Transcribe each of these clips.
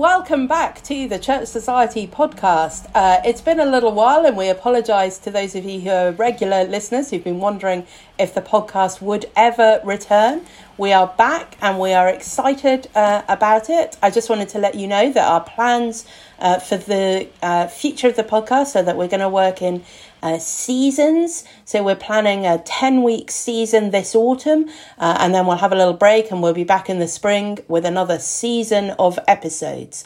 Welcome back to the Church Society podcast. Uh, it's been a little while, and we apologise to those of you who are regular listeners who've been wondering if the podcast would ever return. We are back and we are excited uh, about it. I just wanted to let you know that our plans uh, for the uh, future of the podcast, so that we're going to work in uh, seasons. So we're planning a 10 week season this autumn, uh, and then we'll have a little break and we'll be back in the spring with another season of episodes.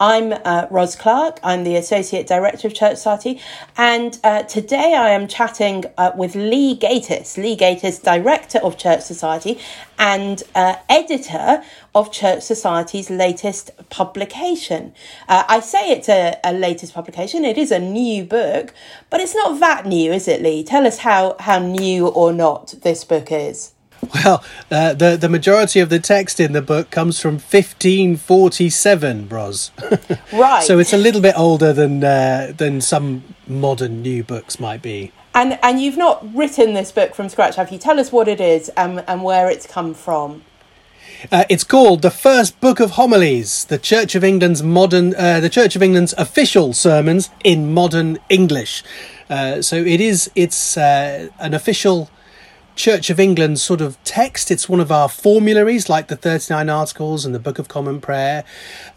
I'm uh, Ros Clark, I'm the Associate Director of Church Society, and uh, today I am chatting uh, with Lee Gatiss, Lee Gatiss, Director of Church Society and uh, editor of Church Society's latest publication. Uh, I say it's a, a latest publication, it is a new book, but it's not that new, is it, Lee? Tell us how, how new or not this book is. Well, uh, the the majority of the text in the book comes from 1547, Ros. Right. so it's a little bit older than uh, than some modern new books might be. And and you've not written this book from scratch, have you? Tell us what it is and and where it's come from. Uh, it's called the First Book of Homilies, the Church of England's modern, uh, the Church of England's official sermons in modern English. Uh, so it is, it's uh, an official Church of England sort of text. It's one of our formularies, like the 39 Articles and the Book of Common Prayer.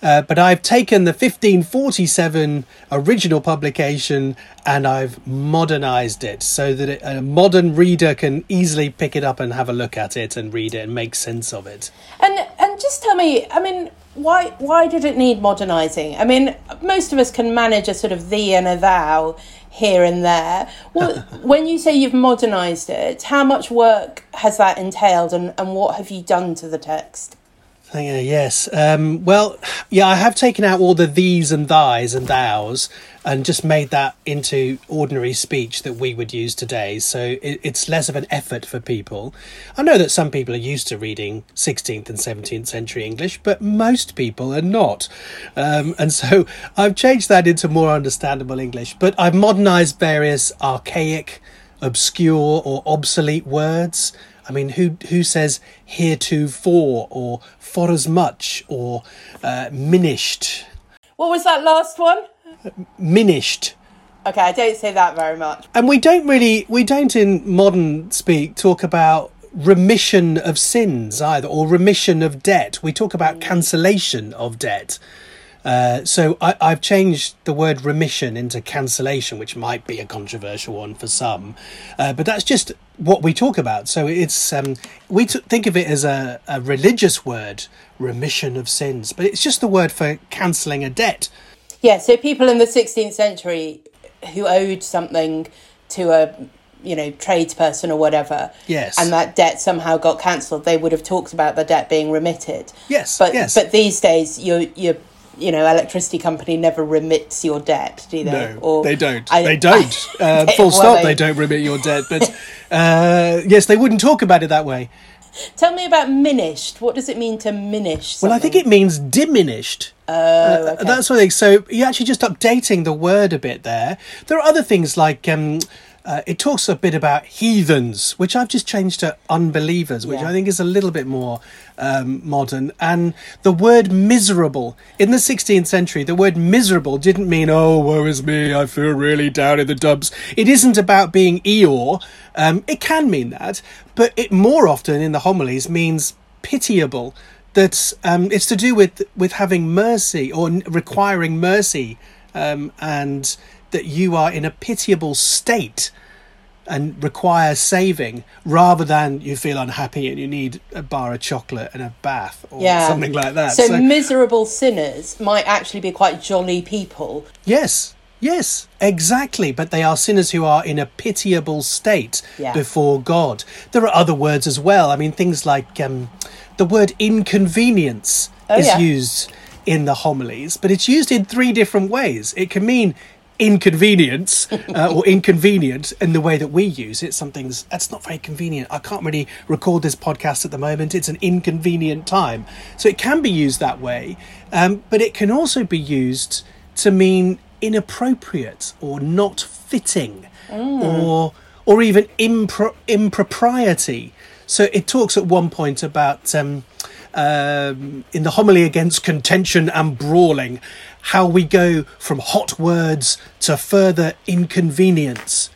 Uh, but I've taken the 1547 original publication and I've modernized it so that it, a modern reader can easily pick it up and have a look at it and read it and make sense of it. And and just tell me, I mean, why why did it need modernizing? I mean, most of us can manage a sort of thee and a thou here and there. Well, when you say you've modernized it, how much work has that entailed and, and what have you done to the text? Thank you. Yes. Um, well, yeah, I have taken out all the these and thys and thous and just made that into ordinary speech that we would use today. So it, it's less of an effort for people. I know that some people are used to reading 16th and 17th century English, but most people are not. Um, and so I've changed that into more understandable English, but I've modernized various archaic, obscure, or obsolete words. I mean, who who says heretofore or for as much or uh, minished? What was that last one? Minished. Okay, I don't say that very much. And we don't really, we don't in modern speak talk about remission of sins either or remission of debt. We talk about cancellation of debt. Uh, so I, I've changed the word remission into cancellation, which might be a controversial one for some, uh, but that's just what we talk about. So it's um, we t- think of it as a, a religious word, remission of sins, but it's just the word for cancelling a debt. Yeah, so people in the 16th century who owed something to a you know tradesperson or whatever Yes. and that debt somehow got cancelled they would have talked about the debt being remitted Yes, but yes. but these days your your you know electricity company never remits your debt do they No, they don't. I- they don't. I- uh, they- full well, stop. they- They don't remit your debt. But uh, yes, they wouldn't talk about it that way. tell me about minished what does it mean to minish Well, I think it means diminished. oh Uh, okay. That's what they. So you're actually just updating the word a bit there. There are other things like um, uh, it talks a bit about heathens, which I've just changed to unbelievers, which Yeah. I think is a little bit more um, modern. And the word miserable in the 16th century, the word miserable didn't mean oh woe is me, I feel really down in the dumps. It isn't about being Eeyore. Um, it can mean that, but it more often in the homilies means pitiable that um, it's to do with with having mercy or requiring mercy, um, and that you are in a pitiable state and require saving, rather than you feel unhappy and you need a bar of chocolate and a bath or yeah something like that. so, miserable sinners might actually be quite jolly people yes, yes, exactly. But they are sinners who are in a pitiable state Yeah. before God. There are other words as well. I mean, things like um, the word inconvenience Oh, is yeah. used in the homilies, but it's used in three different ways. It can mean inconvenience uh, or inconvenient in the way that we use it. Something's that's not very convenient. I can't really record this podcast at the moment. It's an inconvenient time, so it can be used that way. Um, but it can also be used to mean inappropriate or not fitting, or or even impro- impropriety. So it talks at one point about. Um, um, in the homily against contention and brawling, how we go from hot words to further inconvenience.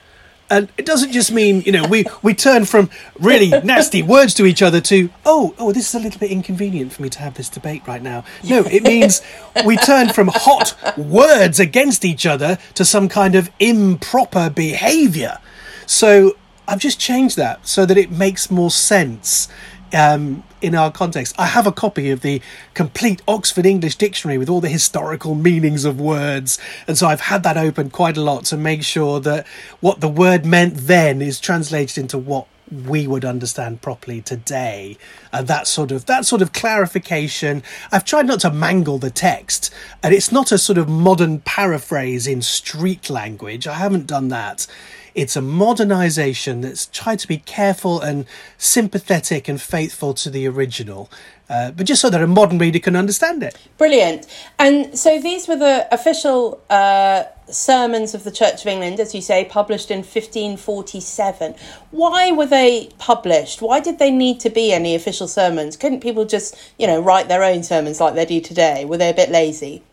And it doesn't just mean, you know, we, we turn from really nasty words to each other to, oh, oh, this is a little bit inconvenient for me to have this debate right now. No, it means we turn from hot words against each other to some kind of improper behaviour. So I've just changed that so that it makes more sense um, in our context. I have a copy of the complete Oxford English Dictionary with all the historical meanings of words, and so I've had that open quite a lot to make sure that what the word meant then is translated into what we would understand properly today and that sort of that sort of clarification i've tried not to mangle the text and it's not a sort of modern paraphrase in street language i haven't done that it's a modernization that's tried to be careful and sympathetic and faithful to the original, uh, but just so that a modern reader can understand it. Brilliant. And so these were the official uh, sermons of the Church of England, as you say, published in 1547. Why were they published? Why did they need to be any official sermons? Couldn't people just, you know, write their own sermons like they do today? Were they a bit lazy?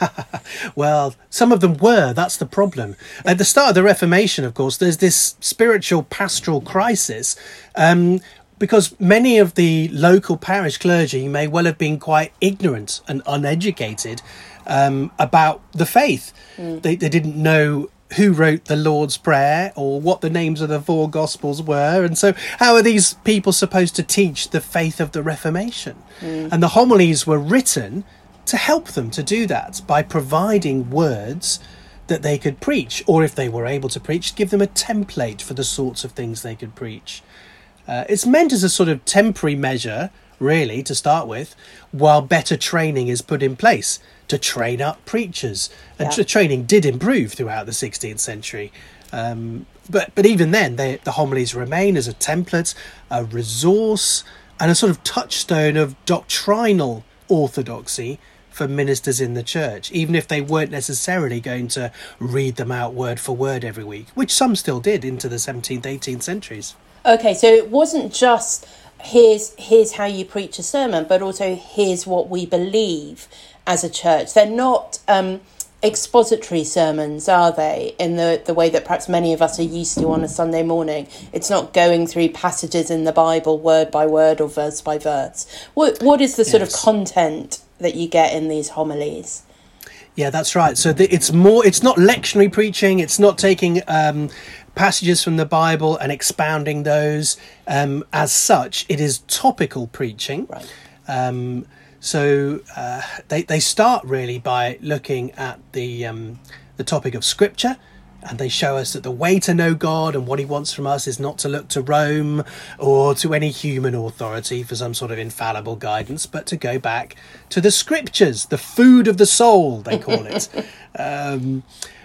well, some of them were. That's the problem. At the start of the Reformation, of course, there's this spiritual pastoral crisis. Um, because many of the local parish clergy may well have been quite ignorant and uneducated um, about the faith. Mm. They, they didn't know who wrote the Lord's Prayer or what the names of the four Gospels were. And so, how are these people supposed to teach the faith of the Reformation? Mm. And the homilies were written to help them to do that by providing words that they could preach, or if they were able to preach, give them a template for the sorts of things they could preach. Uh, it's meant as a sort of temporary measure, really, to start with, while better training is put in place to train up preachers. And yeah. training did improve throughout the 16th century. Um, but, but even then, they, the homilies remain as a template, a resource, and a sort of touchstone of doctrinal orthodoxy for ministers in the church, even if they weren't necessarily going to read them out word for word every week, which some still did into the 17th, 18th centuries. Okay, so it wasn't just here's here's how you preach a sermon, but also here's what we believe as a church. They're not um, expository sermons, are they? In the the way that perhaps many of us are used to on a Sunday morning. It's not going through passages in the Bible word by word or verse by verse. What what is the sort yes. of content that you get in these homilies. Yeah, that's right. So the, it's more. It's not lectionary preaching. It's not taking um, passages from the Bible and expounding those um, as such. It is topical preaching. Right. Um, so uh, they they start really by looking at the um, the topic of Scripture and they show us that the way to know God and what He wants from us is not to look to Rome or to any human authority for some sort of infallible guidance, but to go back to the scriptures, the food of the soul, they call it. um,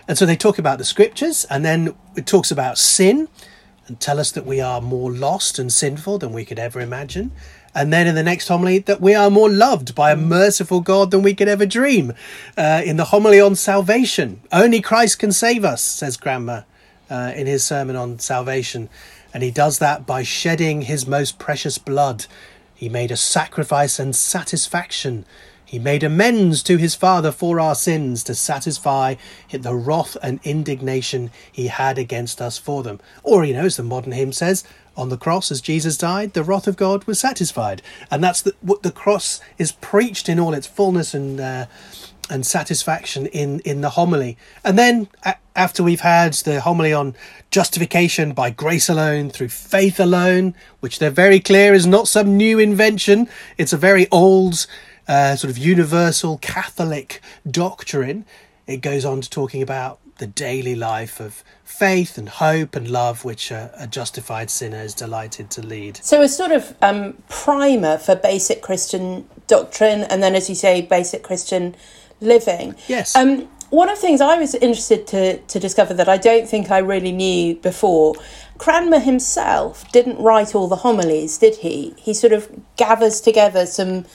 and so they talk about the scriptures, and then it talks about sin and tell us that we are more lost and sinful than we could ever imagine. And then in the next homily, that we are more loved by a merciful God than we could ever dream. Uh, in the homily on salvation, only Christ can save us, says Cranmer uh, in his sermon on salvation. And he does that by shedding his most precious blood. He made a sacrifice and satisfaction. He made amends to his Father for our sins to satisfy the wrath and indignation he had against us for them. Or, you know, as the modern hymn says, on the cross as Jesus died, the wrath of God was satisfied, and that's the, what the cross is preached in all its fullness and uh, and satisfaction in in the homily. And then a- after we've had the homily on justification by grace alone through faith alone, which they're very clear is not some new invention, it's a very old uh, sort of universal Catholic doctrine. it goes on to talking about the daily life of faith and hope and love, which a, a justified sinner is delighted to lead. So, a sort of um, primer for basic Christian doctrine, and then, as you say, basic Christian living. Yes. Um, one of the things I was interested to, to discover that I don't think I really knew before, Cranmer himself didn't write all the homilies, did he? He sort of gathers together some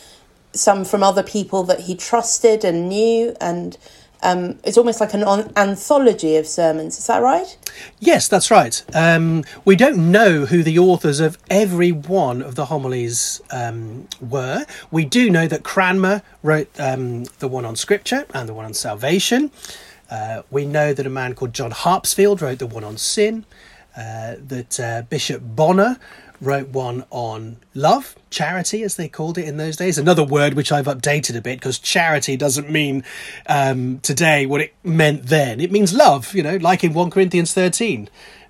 some from other people that he trusted and knew and um, it's almost like an anthology of sermons. Is that right? Yes, that's right. Um, we don't know who the authors of every one of the homilies um, were. We do know that Cranmer wrote um, the one on Scripture and the one on salvation. Uh, we know that a man called John Harpsfield wrote the one on sin. Uh, that uh, Bishop Bonner wrote one on love, charity, as they called it in those days. Another word which I've updated a bit because charity doesn't mean um, today what it meant then. It means love, you know, like in 1 Corinthians 13.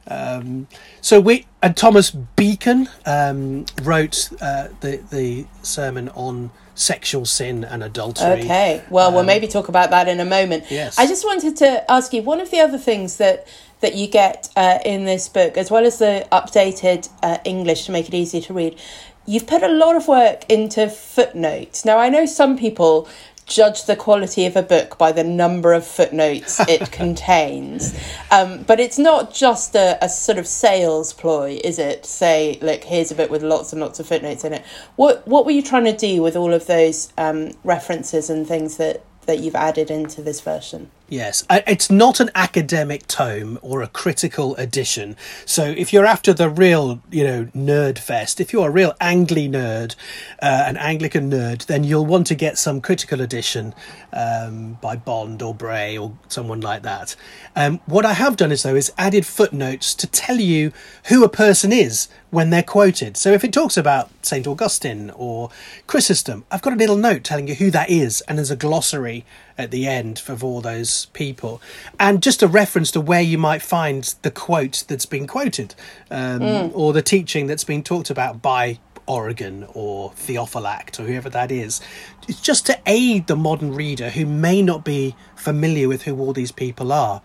Um, so we and Thomas Becon um, wrote uh, the the sermon on sexual sin and adultery. Okay, well, we'll um, maybe talk about that in a moment. Yes, I just wanted to ask you one of the other things that that you get uh, in this book, as well as the updated uh, English to make it easier to read, you've put a lot of work into footnotes. Now, I know some people judge the quality of a book by the number of footnotes it contains. Um, but it's not just a, a, sort of sales ploy, is it? Say, look, here's a book with lots and lots of footnotes in it. What what were you trying to do with all of those um, references and things that, that you've added into this version? Yes, it's not an academic tome or a critical edition. So if you're after the real, you know, nerd fest, if you're a real Angli nerd, uh, an Anglican nerd, then you'll want to get some critical edition um, by Bond or Bray or someone like that. Um, what I have done is though is added footnotes to tell you who a person is when they're quoted. So if it talks about Saint Augustine or Chrysostom, I've got a little note telling you who that is, and there's a glossary at the end of all those people, and just a reference to where you might find the quote that's been quoted, um, mm. or the teaching that's been talked about by Origen or Theophylact or whoever that is. It's just to aid the modern reader who may not be familiar with who all these people are.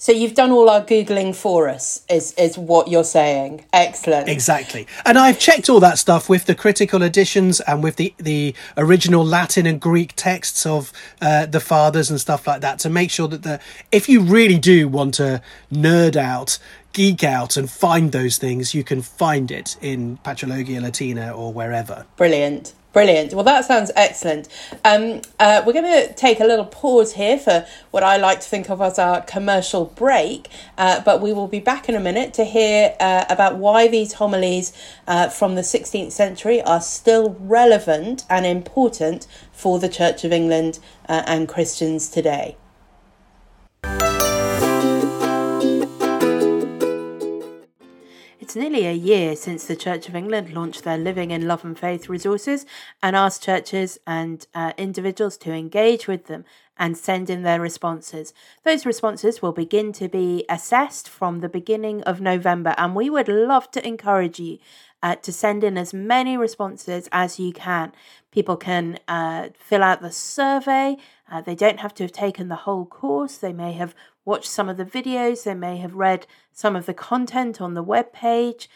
So you've done all our googling for us, is is what you're saying? Excellent. Exactly, and I've checked all that stuff with the critical editions and with the the original Latin and Greek texts of uh, the fathers and stuff like that to make sure that the if you really do want to nerd out geek out and find those things, you can find it in Patrologia Latina or wherever. Brilliant. Brilliant. Well, that sounds excellent. Um, uh, we're going to take a little pause here for what I like to think of as our commercial break, uh, but we will be back in a minute to hear uh, about why these homilies uh, from the 16th century are still relevant and important for the Church of England uh, and Christians today. It's nearly a year since the Church of England launched their Living in Love and Faith resources and asked churches and uh, individuals to engage with them and send in their responses. Those responses will begin to be assessed from the beginning of November, and we would love to encourage you uh, to send in as many responses as you can. People can uh, fill out the survey. Uh, they don't have to have taken the whole course. They may have watched some of the videos, they may have read some of the content on the web page.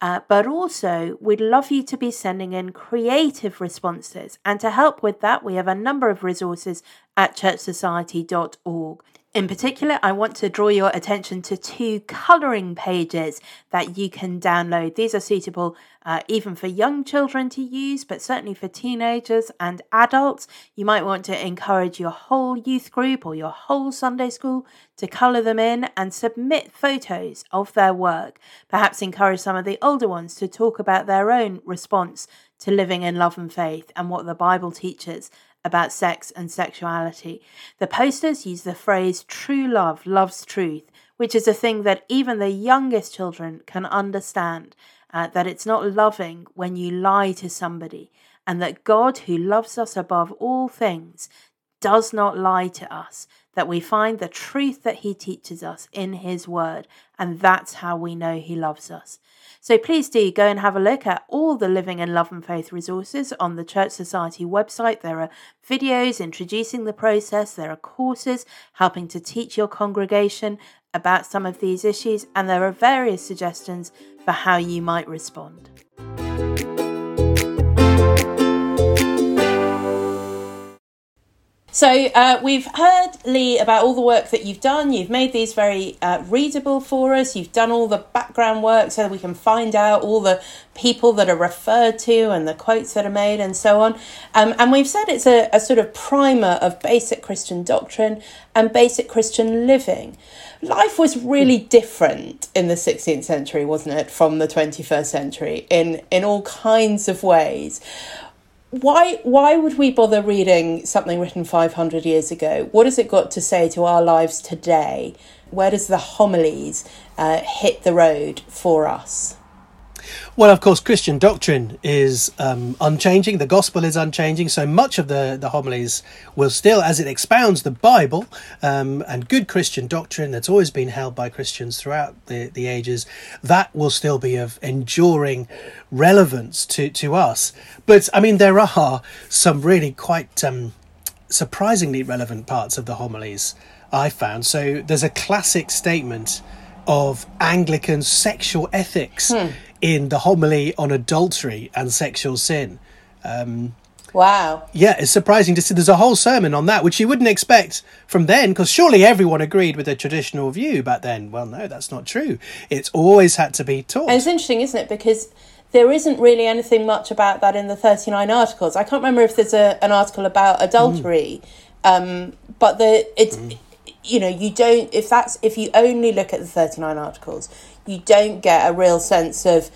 Uh, but also, we'd love you to be sending in creative responses. And to help with that, we have a number of resources at churchsociety.org. In particular, I want to draw your attention to two colouring pages that you can download. These are suitable uh, even for young children to use, but certainly for teenagers and adults. You might want to encourage your whole youth group or your whole Sunday school to colour them in and submit photos of their work. Perhaps encourage some of the older ones to talk about their own response to living in love and faith and what the Bible teaches about sex and sexuality. The posters use the phrase true love loves truth, which is a thing that even the youngest children can understand. Uh, that it's not loving when you lie to somebody, and that God, who loves us above all things, does not lie to us, that we find the truth that he teaches us in his word, and that's how we know he loves us. So please do go and have a look at all the Living in Love and Faith resources on the Church Society website. There are videos introducing the process, there are courses helping to teach your congregation about some of these issues, and there are various suggestions for how you might respond. So uh, we've heard, Lee, about all the work that you've done. You've made these very uh, readable for us. You've done all the background work so that we can find out all the people that are referred to and the quotes that are made and so on. Um, and we've said it's a, a sort of primer of basic Christian doctrine and basic Christian living. Life was really different in the 16th century, wasn't it, from the 21st century in, in all kinds of ways why why would we bother reading something written 500 years ago? What has it got to say to our lives today? Where does the homilies uh, hit the road for us well, of course, Christian doctrine is um, unchanging. The gospel is unchanging. So much of the, the homilies will still, as it expounds the Bible um, and good Christian doctrine that's always been held by Christians throughout the, the ages, that will still be of enduring relevance to, to us. But I mean, there are some really quite um, surprisingly relevant parts of the homilies I found. So there's a classic statement of Anglican sexual ethics hmm in the homily on adultery and sexual sin. Um, wow. Yeah, it's surprising to see. There's a whole sermon on that, which you wouldn't expect from then, because surely everyone agreed with the traditional view back then. Well, no, that's not true. It's always had to be taught. And it's interesting, isn't it? Because there isn't really anything much about that in the 39 articles. I can't remember if there's a, an article about adultery, mm. um, but the it's. Mm. You know, you don't. If that's if you only look at the thirty nine articles, you don't get a real sense of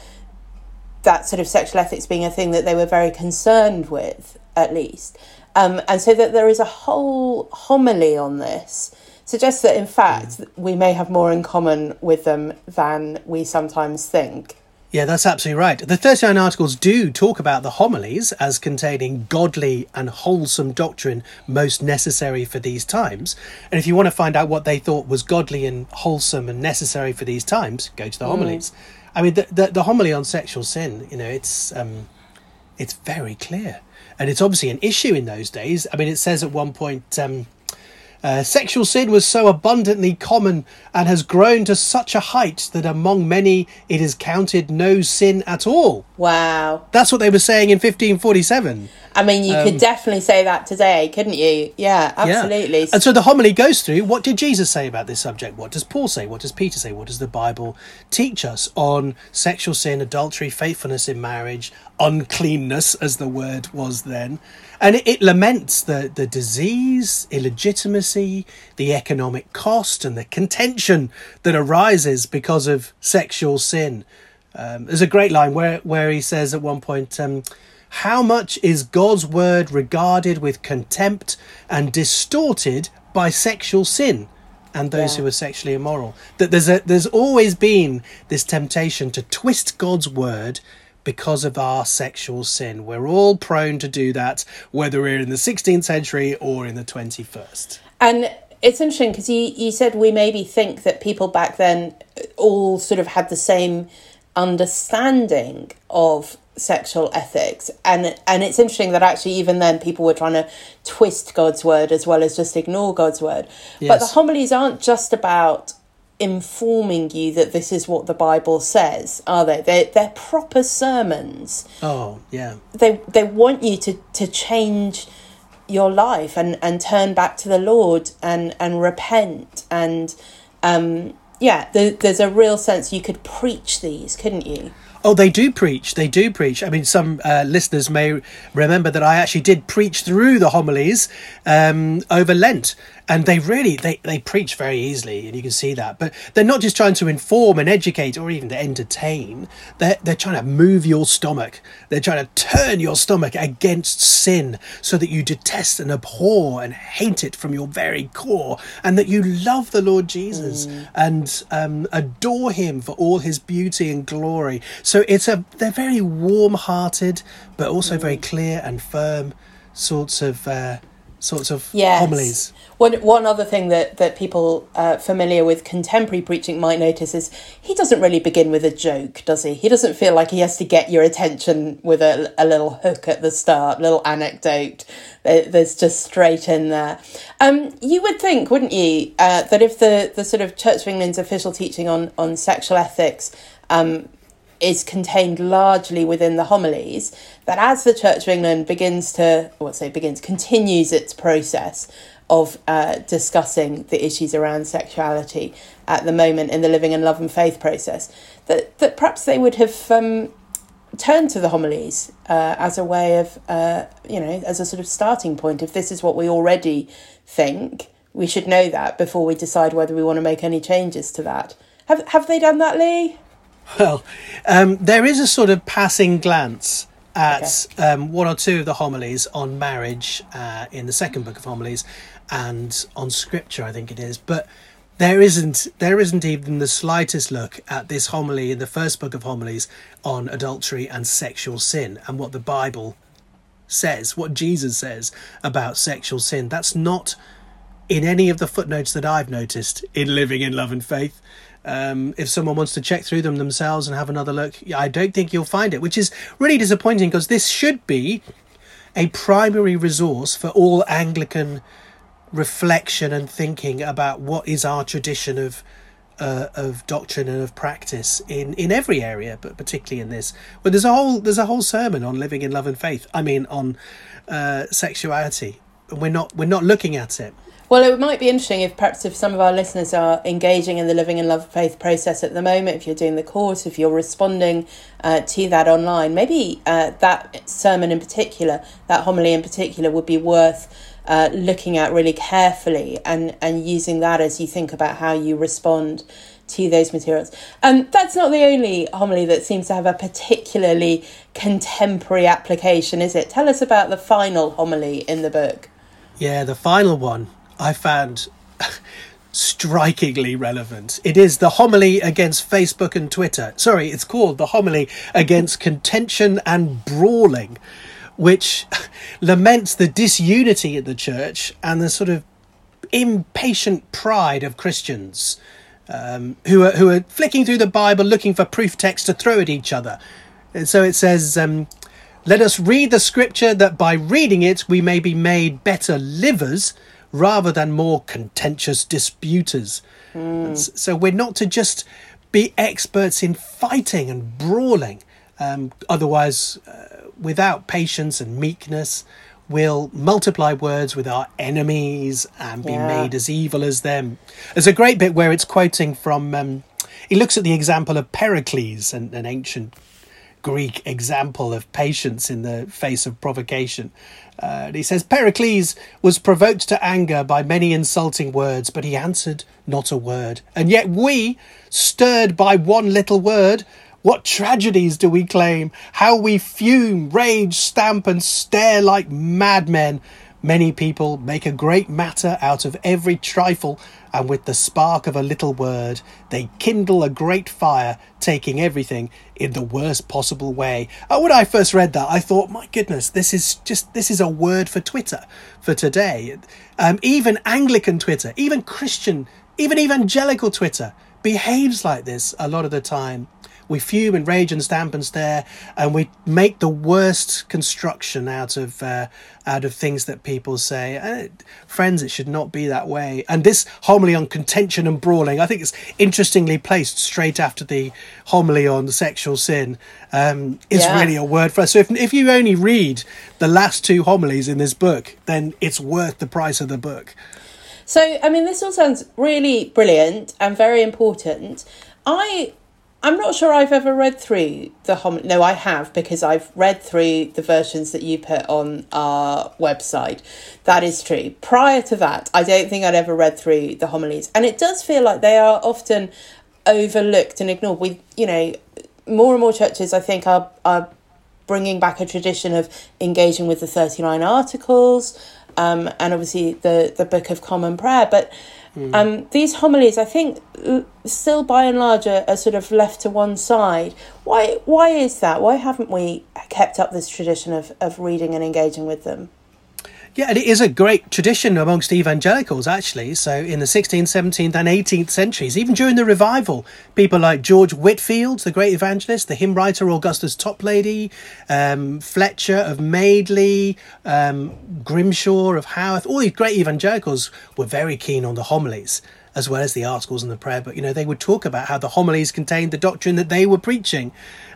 that sort of sexual ethics being a thing that they were very concerned with, at least. Um, and so that there is a whole homily on this suggests that in fact mm. we may have more in common with them than we sometimes think. Yeah, that's absolutely right. The 39 Articles do talk about the homilies as containing godly and wholesome doctrine most necessary for these times. And if you want to find out what they thought was godly and wholesome and necessary for these times, go to the mm. homilies. I mean, the, the, the, homily on sexual sin, you know, it's um, it's very clear. And it's obviously an issue in those days. I mean, it says at one point, um, uh, sexual sin was so abundantly common and has grown to such a height that among many it is counted no sin at all. Wow. That's what they were saying in 1547. I mean, you um, could definitely say that today, couldn't you? Yeah, absolutely. Yeah. And so the homily goes through what did Jesus say about this subject? What does Paul say? What does Peter say? What does the Bible teach us on sexual sin, adultery, faithfulness in marriage, uncleanness, as the word was then? And it, it laments the, the disease, illegitimacy, the economic cost, and the contention that arises because of sexual sin. Um, there's a great line where, where he says at one point, um, How much is God's word regarded with contempt and distorted by sexual sin? and those yeah. who are sexually immoral. That there's a there's always been this temptation to twist God's word because of our sexual sin. We're all prone to do that, whether we're in the 16th century or in the 21st. And it's interesting because you, you said we maybe think that people back then all sort of had the same understanding of sexual ethics and and it's interesting that actually even then people were trying to twist God's word as well as just ignore God's word yes. but the homilies aren't just about informing you that this is what the Bible says, are they? They're, they're proper sermons. Oh, yeah. They they want you to, to change your life and, and turn back to the Lord and, and repent. And um, yeah, there, there's a real sense you could preach these, couldn't you? Oh, they do preach. They do preach. I mean, some uh, listeners may remember that I actually did preach through the homilies um, over Lent and they really they, they preach very easily and you can see that but they're not just trying to inform and educate or even to entertain they're, they're trying to move your stomach they're trying to turn your stomach against sin so that you detest and abhor and hate it from your very core and that you love the lord jesus mm. and um, adore him for all his beauty and glory so it's a they're very warm-hearted but also mm. very clear and firm sorts of uh, sorts of Yes. homilies. One, one other thing that, that people uh, familiar with contemporary preaching might notice is he doesn't really begin with a joke, does he? He doesn't feel like he has to get your attention with a, a little hook at the start, little anecdote. There's just straight in there. Um, you would think, wouldn't you, uh, that if the, the sort of Church of England's official teaching on, on sexual ethics um, is contained largely within the homilies, that as the Church of England begins to, well, say begins, continues its process of uh, discussing the issues around sexuality at the moment in the living and love and faith process, that, that perhaps they would have um, turned to the homilies uh, as a way of, uh, you know, as a sort of starting point. If this is what we already think, we should know that before we decide whether we want to make any changes to that. Have, have they done that, Lee? Well, um, there is a sort of passing glance at um, one or two of the homilies on marriage uh, in the second book of homilies, and on scripture, I think it is. But there isn't there isn't even the slightest look at this homily in the first book of homilies on adultery and sexual sin and what the Bible says, what Jesus says about sexual sin. That's not in any of the footnotes that I've noticed in Living in Love and Faith. Um, if someone wants to check through them themselves and have another look, I don't think you'll find it, which is really disappointing because this should be a primary resource for all Anglican reflection and thinking about what is our tradition of uh, of doctrine and of practice in, in every area, but particularly in this. But there's a whole there's a whole sermon on living in love and faith. I mean, on uh, sexuality. And we're not we're not looking at it. Well, it might be interesting if perhaps if some of our listeners are engaging in the Living in Love and Faith process at the moment, if you're doing the course, if you're responding uh, to that online, maybe uh, that sermon in particular, that homily in particular, would be worth uh, looking at really carefully and, and using that as you think about how you respond to those materials. Um, that's not the only homily that seems to have a particularly contemporary application, is it? Tell us about the final homily in the book. Yeah, the final one I found strikingly relevant. It is the homily against Facebook and Twitter. Sorry, it's called the homily against contention and brawling, which laments the disunity in the church and the sort of impatient pride of Christians um, who are who are flicking through the Bible looking for proof text to throw at each other. And so it says, um, "Let us read the Scripture that by reading it we may be made better livers." Rather than more contentious disputers. S- So we're not to just be experts in fighting and brawling. Um, otherwise, uh, without patience and meekness, we'll multiply words with our enemies and be Yeah. made as evil as them. There's a great bit where it's quoting from. Um, he looks at the example of Pericles, an, an ancient Greek example of patience in the face of provocation. Uh, he says Pericles was provoked to anger by many insulting words, but he answered not a word. And yet we, stirred by one little word, what tragedies do we claim? How we fume, rage, stamp, and stare like madmen. Many people make a great matter out of every trifle, and with the spark of a little word, they kindle a great fire, taking everything in the worst possible way. Uh, when I first read that, I thought, my goodness, this is just this is a word for Twitter for today. Um, even Anglican Twitter, even Christian, even evangelical Twitter behaves like this a lot of the time. We fume and rage and stamp and stare, and we make the worst construction out of uh, out of things that people say. Friends, it should not be that way. And this homily on contention and brawling, I think it's interestingly placed straight after the homily on sexual sin. Um, is Yeah. really a word for us. So if if you only read the last two homilies in this book, then it's worth the price of the book. So, I mean, this all sounds really brilliant and very important. I, I'm not sure I've ever read through the hom. No, I have because I've read through the versions that you put on our website. That is true. Prior to that, I don't think I'd ever read through the homilies, and it does feel like they are often overlooked and ignored. We, you know, more and more churches, I think, are are bringing back a tradition of engaging with the 39 articles um, and obviously the, the Book of Common Prayer. But um, these homilies, I think, still by and large are, are sort of left to one side. Why, why is that? Why haven't we kept up this tradition of, of reading and engaging with them? Yeah, and it is a great tradition amongst evangelicals, actually. So, in the 16th, 17th, and 18th centuries, even during the revival, people like George Whitefield, the great evangelist, the hymn writer Augustus Toplady, um, Fletcher of Madeley, um, Grimshaw of Haworth, all these great evangelicals were very keen on the homilies as well as the articles and the prayer book. You know, they would talk about how the homilies contained the doctrine that they were preaching.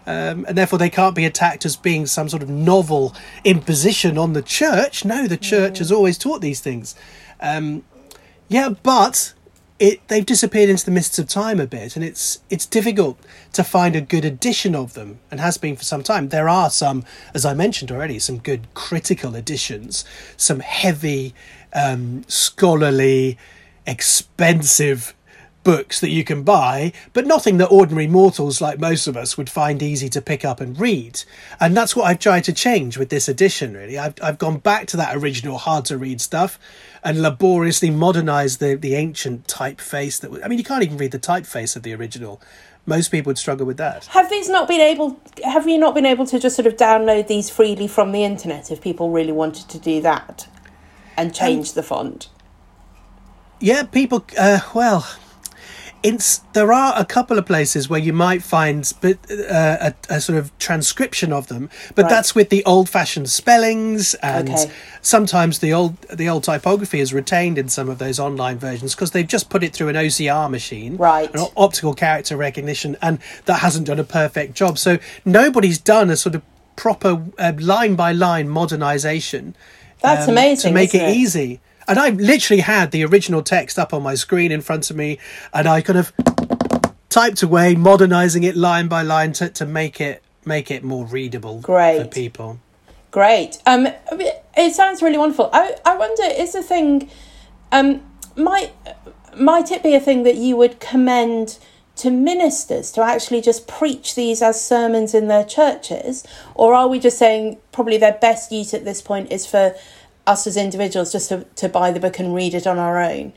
Um, and therefore, they can't be attacked as being some sort of novel imposition on the church. No, the church has always taught these things. Um, yeah, but it, they've disappeared into the mists of time a bit, and it's it's difficult to find a good edition of them, and has been for some time. There are some, as I mentioned already, some good critical editions, some heavy, um, scholarly, expensive books that you can buy, but nothing that ordinary mortals like most of us would find easy to pick up and read. And that's what I've tried to change with this edition, really. I've, I've gone back to that original hard to read stuff and laboriously modernized the, the ancient typeface that I mean, you can't even read the typeface of the original. Most people would struggle with that. Have these not been able? Have you not been able to just sort of download these freely from the internet if people really wanted to do that and change um, the font? Yeah, people. Uh, well, it's there are a couple of places where you might find but uh, a, a, sort of transcription of them but right. that's with the old fashioned spellings and okay. sometimes the old the old typography is retained in some of those online versions because they've just put it through an OCR machine right an optical character recognition and that hasn't done a perfect job so nobody's done a sort of proper uh, line by line modernization that's um, amazing to make it, it easy and I literally had the original text up on my screen in front of me, and I kind of typed away, modernizing it line by line to, to make it make it more readable Great. for people. Great. Um, it sounds really wonderful. I I wonder is the thing, um, might might it be a thing that you would commend? to ministers to actually just preach these as sermons in their churches? Or are we just saying probably their best use at this point is for us as individuals just to, to buy the book and read it on our own.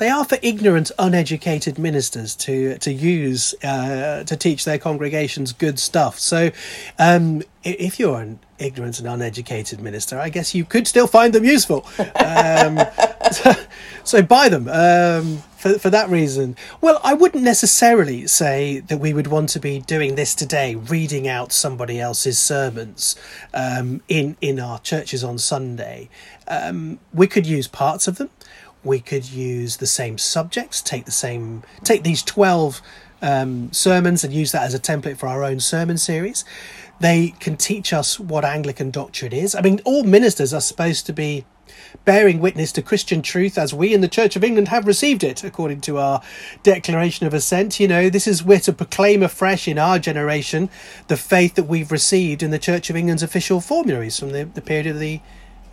They are for ignorant, uneducated ministers to to use uh, to teach their congregations good stuff. So, um, if you're an ignorant and uneducated minister, I guess you could still find them useful. Um, so, so, buy them um, for for that reason. Well, I wouldn't necessarily say that we would want to be doing this today, reading out somebody else's sermons um, in in our churches on Sunday. Um, we could use parts of them we could use the same subjects, take the same, take these 12 um, sermons and use that as a template for our own sermon series. They can teach us what Anglican doctrine is. I mean, all ministers are supposed to be bearing witness to Christian truth as we in the Church of England have received it, according to our Declaration of Assent. You know, this is we're to proclaim afresh in our generation the faith that we've received in the Church of England's official formularies from the, the period of the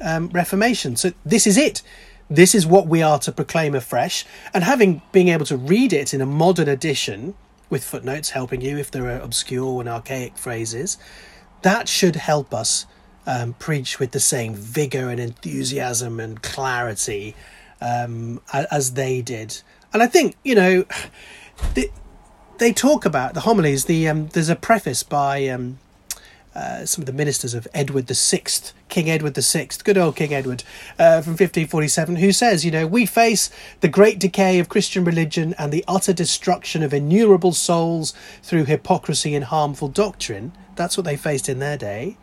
um, Reformation. So this is it. This is what we are to proclaim afresh. And having being able to read it in a modern edition with footnotes helping you if there are obscure and archaic phrases, that should help us um, preach with the same vigor and enthusiasm and clarity um, as they did. And I think, you know, they, they talk about the homilies. The um, There's a preface by um, uh, some of the ministers of Edward the Sixth, King Edward the Sixth, good old King Edward, uh, from 1547, who says, you know, we face the great decay of Christian religion and the utter destruction of innumerable souls through hypocrisy and harmful doctrine. That's what they faced in their day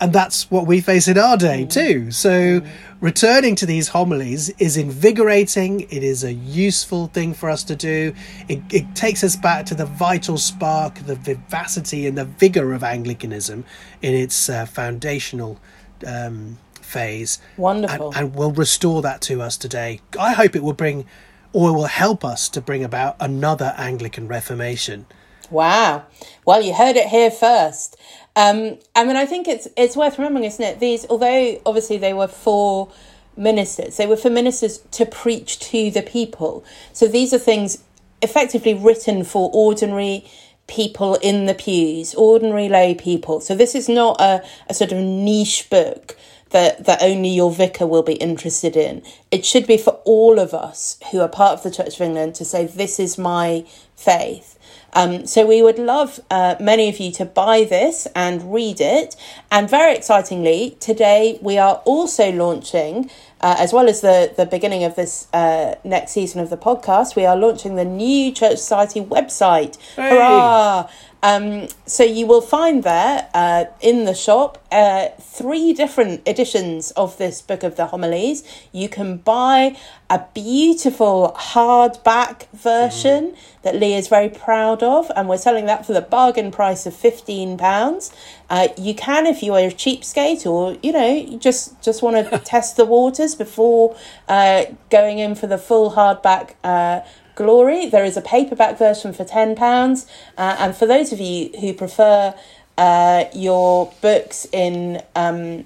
and that's what we face in our day too. So, returning to these homilies is invigorating. It is a useful thing for us to do. It, it takes us back to the vital spark, the vivacity, and the vigor of Anglicanism in its uh, foundational um, phase. Wonderful. And, and will restore that to us today. I hope it will bring, or will help us to bring about another Anglican Reformation. Wow. Well, you heard it here first. Um, I mean, I think it's it's worth remembering, isn't it? These, although obviously they were for ministers, they were for ministers to preach to the people. So these are things effectively written for ordinary people in the pews, ordinary lay people. So this is not a, a sort of niche book that, that only your vicar will be interested in. It should be for all of us who are part of the Church of England to say, This is my faith. Um, so we would love uh, many of you to buy this and read it. And very excitingly, today we are also launching, uh, as well as the, the beginning of this uh, next season of the podcast, we are launching the new Church Society website. Hey. Hurrah! Um, so you will find there uh, in the shop uh, three different editions of this book of the homilies. You can buy a beautiful hardback version mm. That Lee is very proud of, and we're selling that for the bargain price of fifteen pounds. Uh, you can, if you are a cheapskate, or you know, you just just want to test the waters before uh, going in for the full hardback uh, Glory. There is a paperback version for £10. Uh, and for those of you who prefer uh, your books in um,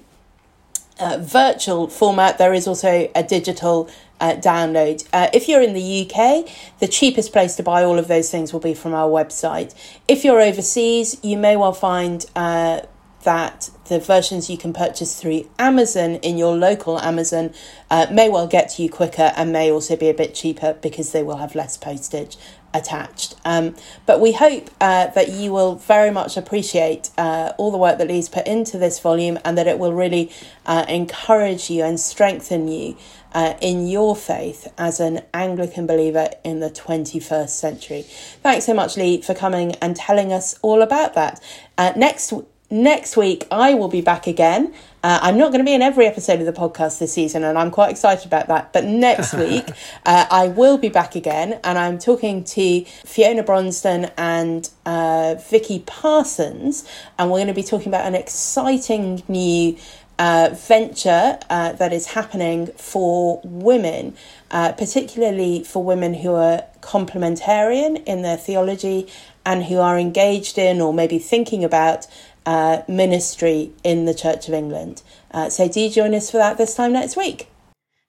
uh, virtual format, there is also a digital uh, download. Uh, if you're in the UK, the cheapest place to buy all of those things will be from our website. If you're overseas, you may well find uh, that the versions you can purchase through Amazon in your local Amazon uh, may well get to you quicker and may also be a bit cheaper because they will have less postage attached. Um, but we hope uh, that you will very much appreciate uh, all the work that Lee's put into this volume and that it will really uh, encourage you and strengthen you. Uh, in your faith as an Anglican believer in the 21st century. Thanks so much, Lee, for coming and telling us all about that. Uh, next next week I will be back again. Uh, I'm not going to be in every episode of the podcast this season, and I'm quite excited about that. But next week, uh, I will be back again, and I'm talking to Fiona Bronston and uh, Vicky Parsons, and we're going to be talking about an exciting new. Uh, venture uh, that is happening for women, uh, particularly for women who are complementarian in their theology and who are engaged in or maybe thinking about uh, ministry in the Church of England. Uh, so do join us for that this time next week.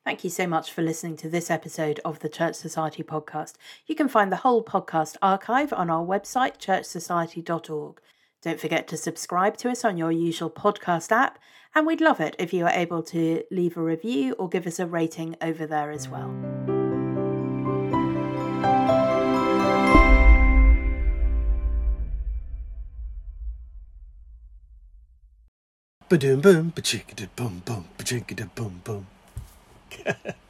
Thank you so much for listening to this episode of the Church Society podcast. You can find the whole podcast archive on our website, churchsociety.org. Don't forget to subscribe to us on your usual podcast app, and we'd love it if you are able to leave a review or give us a rating over there as well. Ba-doom boom, ba-chickadoo boom boom, ba-chickadoo boom boom.